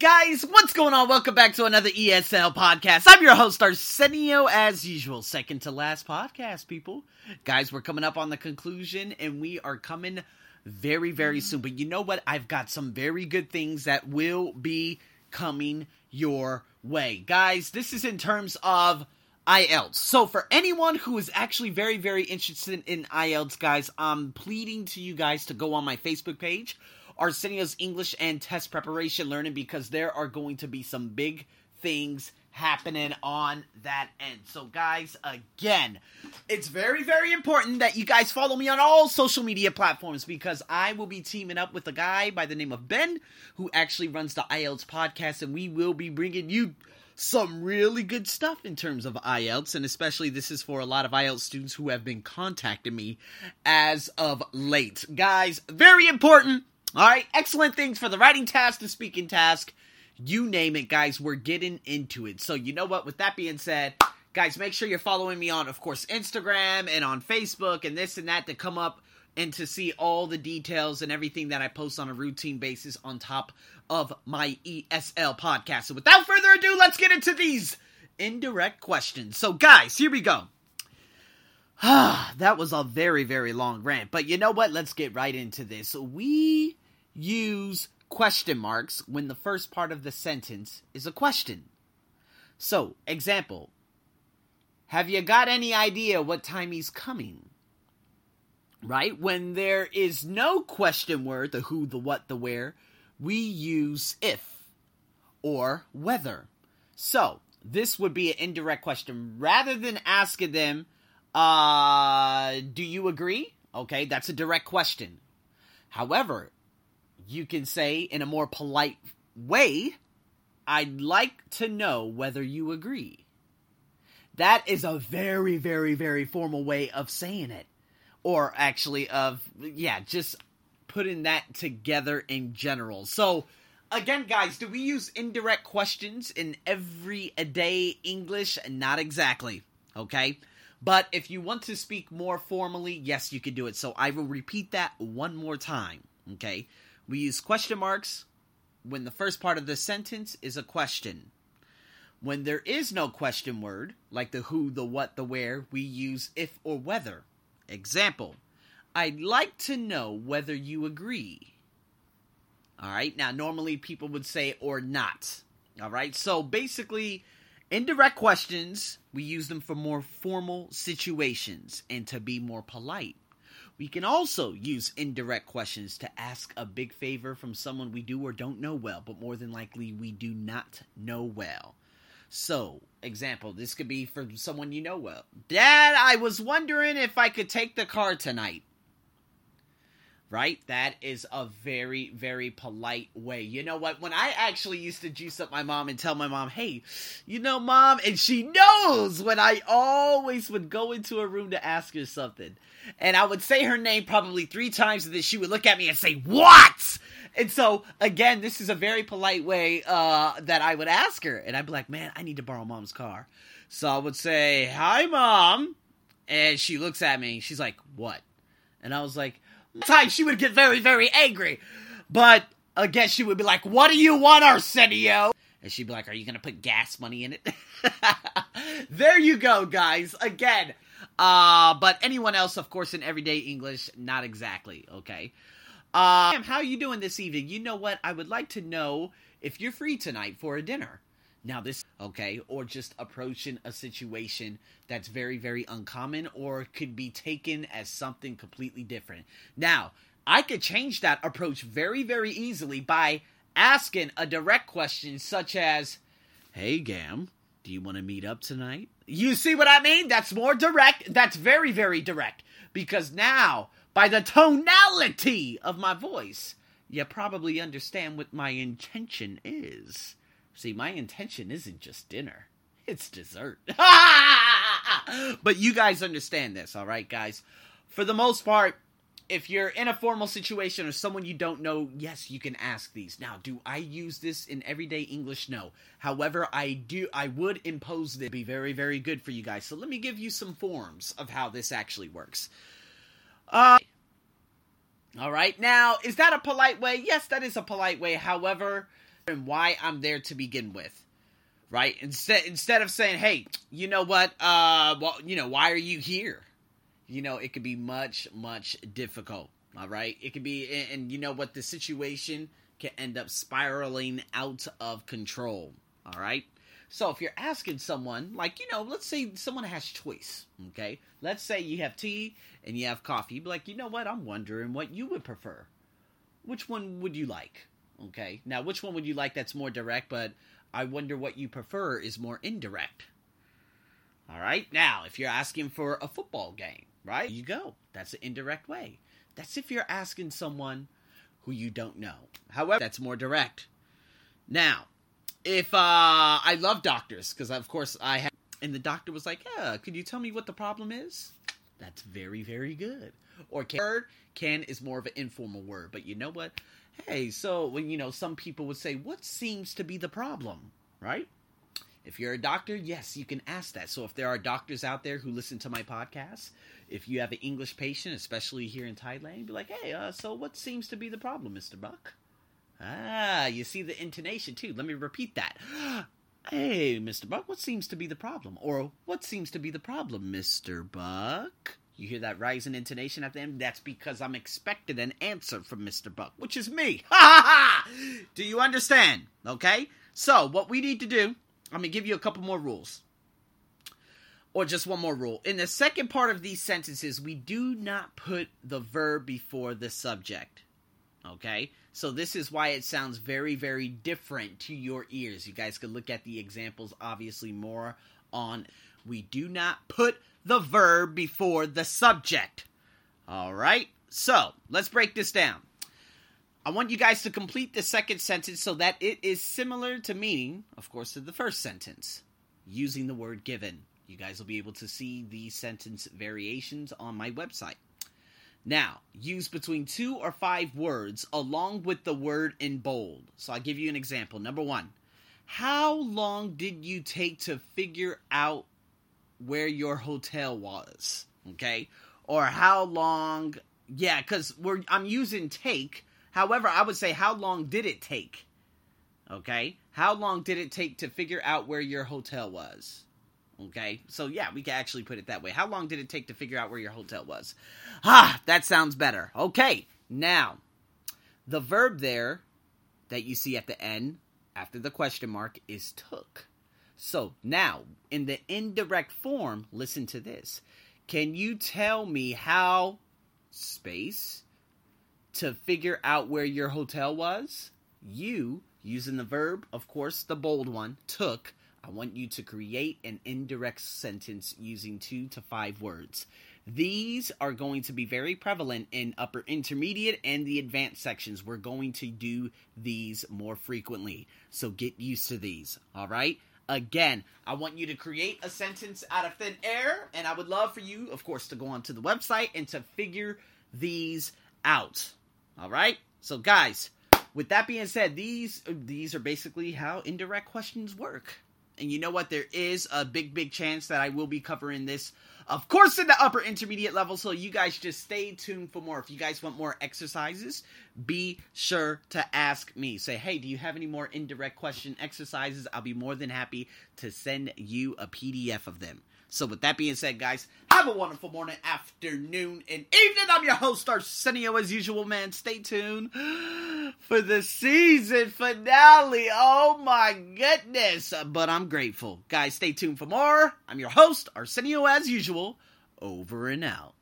Guys, what's going on? Welcome back to another ESL podcast. I'm your host, Arsenio, as usual. Second to last podcast, people. Guys, we're coming up on the conclusion, and we are coming very, very soon. But you know what? I've got some very good things that will be coming your way. Guys, this is in terms of IELTS. So for anyone who is actually very, very interested in IELTS, guys, I'm pleading to you guys to go on my Facebook page Arsenio's English and Test Preparation Learning because there are going to be some big things happening on that end. So, guys, again, it's very, very important that you guys follow me on all social media platforms because I will be teaming up with a guy by the name of Ben who actually runs the IELTS podcast, and we will be bringing you some really good stuff in terms of IELTS, and especially this is for a lot of IELTS students who have been contacting me as of late. Guys, very important all right, excellent things for the writing task, the speaking task, you name it, guys. We're getting into it. So, you know what? With that being said, guys, make sure you're following me on, of course, Instagram and on Facebook and this and that to come up and to see all the details and everything that I post on a routine basis on top of my ESL podcast. So, without further ado, let's get into these indirect questions. So, guys, here we go. Ah, that was a very, very long rant. But you know what? Let's get right into this. We use question marks when the first part of the sentence is a question. So, example Have you got any idea what time he's coming? Right? When there is no question word, the who, the what, the where, we use if or whether. So, this would be an indirect question. Rather than asking them, uh, do you agree? Okay, that's a direct question. However, you can say in a more polite way, I'd like to know whether you agree. That is a very, very, very formal way of saying it. Or actually, of, yeah, just putting that together in general. So, again, guys, do we use indirect questions in everyday English? Not exactly. Okay? But if you want to speak more formally, yes, you can do it. So I will repeat that one more time. Okay? We use question marks when the first part of the sentence is a question. When there is no question word, like the who, the what, the where, we use if or whether. Example I'd like to know whether you agree. All right, now normally people would say or not. All right, so basically, Indirect questions, we use them for more formal situations and to be more polite. We can also use indirect questions to ask a big favor from someone we do or don't know well, but more than likely we do not know well. So, example, this could be for someone you know well. Dad, I was wondering if I could take the car tonight right? That is a very, very polite way. You know what? When I actually used to juice up my mom and tell my mom, hey, you know, mom, and she knows when I always would go into a room to ask her something. And I would say her name probably three times, and then she would look at me and say, What? And so, again, this is a very polite way uh, that I would ask her. And I'd be like, Man, I need to borrow mom's car. So I would say, Hi, mom. And she looks at me. She's like, What? And I was like, time she would get very, very angry. But again, she would be like, What do you want, Arsenio? And she'd be like, Are you gonna put gas money in it? there you go, guys. Again. Uh, but anyone else, of course, in everyday English, not exactly, okay? Uh, how are you doing this evening? You know what? I would like to know if you're free tonight for a dinner. Now, this, okay, or just approaching a situation that's very, very uncommon or could be taken as something completely different. Now, I could change that approach very, very easily by asking a direct question such as, Hey, Gam, do you want to meet up tonight? You see what I mean? That's more direct. That's very, very direct. Because now, by the tonality of my voice, you probably understand what my intention is. See, my intention isn't just dinner, it's dessert. but you guys understand this, all right, guys? For the most part, if you're in a formal situation or someone you don't know, yes, you can ask these. Now, do I use this in everyday English? No. However, I do I would impose this be very very good for you guys. So let me give you some forms of how this actually works. Uh All right. Now, is that a polite way? Yes, that is a polite way. However, and why I'm there to begin with. Right? Instead instead of saying, "Hey, you know what? Uh well, you know, why are you here?" You know, it could be much much difficult. All right? It could be and, and you know what the situation can end up spiraling out of control. All right? So if you're asking someone, like, you know, let's say someone has choice, okay? Let's say you have tea and you have coffee. You'd be like, you know what? I'm wondering what you would prefer. Which one would you like? Okay. Now, which one would you like that's more direct, but I wonder what you prefer is more indirect. All right. Now, if you're asking for a football game, right? You go. That's an indirect way. That's if you're asking someone who you don't know. However, that's more direct. Now, if uh I love doctors because of course I have and the doctor was like, "Yeah, could you tell me what the problem is?" That's very very good. Or can can is more of an informal word, but you know what? Hey, so when you know some people would say, "What seems to be the problem?" Right? If you're a doctor, yes, you can ask that. So if there are doctors out there who listen to my podcast, if you have an English patient, especially here in Thailand, be like, "Hey, uh, so what seems to be the problem, Mister Buck?" Ah, you see the intonation too. Let me repeat that. Hey, Mr. Buck, what seems to be the problem? Or what seems to be the problem, Mr. Buck? You hear that rising intonation at the end? That's because I'm expecting an answer from Mr. Buck, which is me. Ha ha ha! Do you understand? Okay? So, what we need to do, I'm going to give you a couple more rules. Or just one more rule. In the second part of these sentences, we do not put the verb before the subject. Okay? So this is why it sounds very, very different to your ears. You guys can look at the examples obviously more on. We do not put the verb before the subject. All right? So let's break this down. I want you guys to complete the second sentence so that it is similar to meaning, of course, to the first sentence, using the word given. You guys will be able to see these sentence variations on my website. Now, use between two or five words along with the word in bold. So I'll give you an example. Number one, how long did you take to figure out where your hotel was? Okay. Or how long, yeah, because we're I'm using take. However, I would say how long did it take? Okay. How long did it take to figure out where your hotel was? Okay, so yeah, we can actually put it that way. How long did it take to figure out where your hotel was? Ah, that sounds better. Okay, now, the verb there that you see at the end, after the question mark, is took. So now, in the indirect form, listen to this. Can you tell me how, space, to figure out where your hotel was? You, using the verb, of course, the bold one, took, I want you to create an indirect sentence using two to five words. These are going to be very prevalent in upper intermediate and the advanced sections. We're going to do these more frequently. So get used to these, all right? Again, I want you to create a sentence out of thin air, and I would love for you, of course, to go onto the website and to figure these out. All right? So, guys, with that being said, these these are basically how indirect questions work. And you know what? There is a big, big chance that I will be covering this, of course, in the upper intermediate level. So you guys just stay tuned for more. If you guys want more exercises, be sure to ask me. Say, hey, do you have any more indirect question exercises? I'll be more than happy to send you a PDF of them. So with that being said, guys, have a wonderful morning, afternoon, and evening. I'm your host, Arsenio, as usual, man. Stay tuned for the season finale. Oh my goodness. But I'm grateful. Guys, stay tuned for more. I'm your host, Arsenio, as usual. Over and out.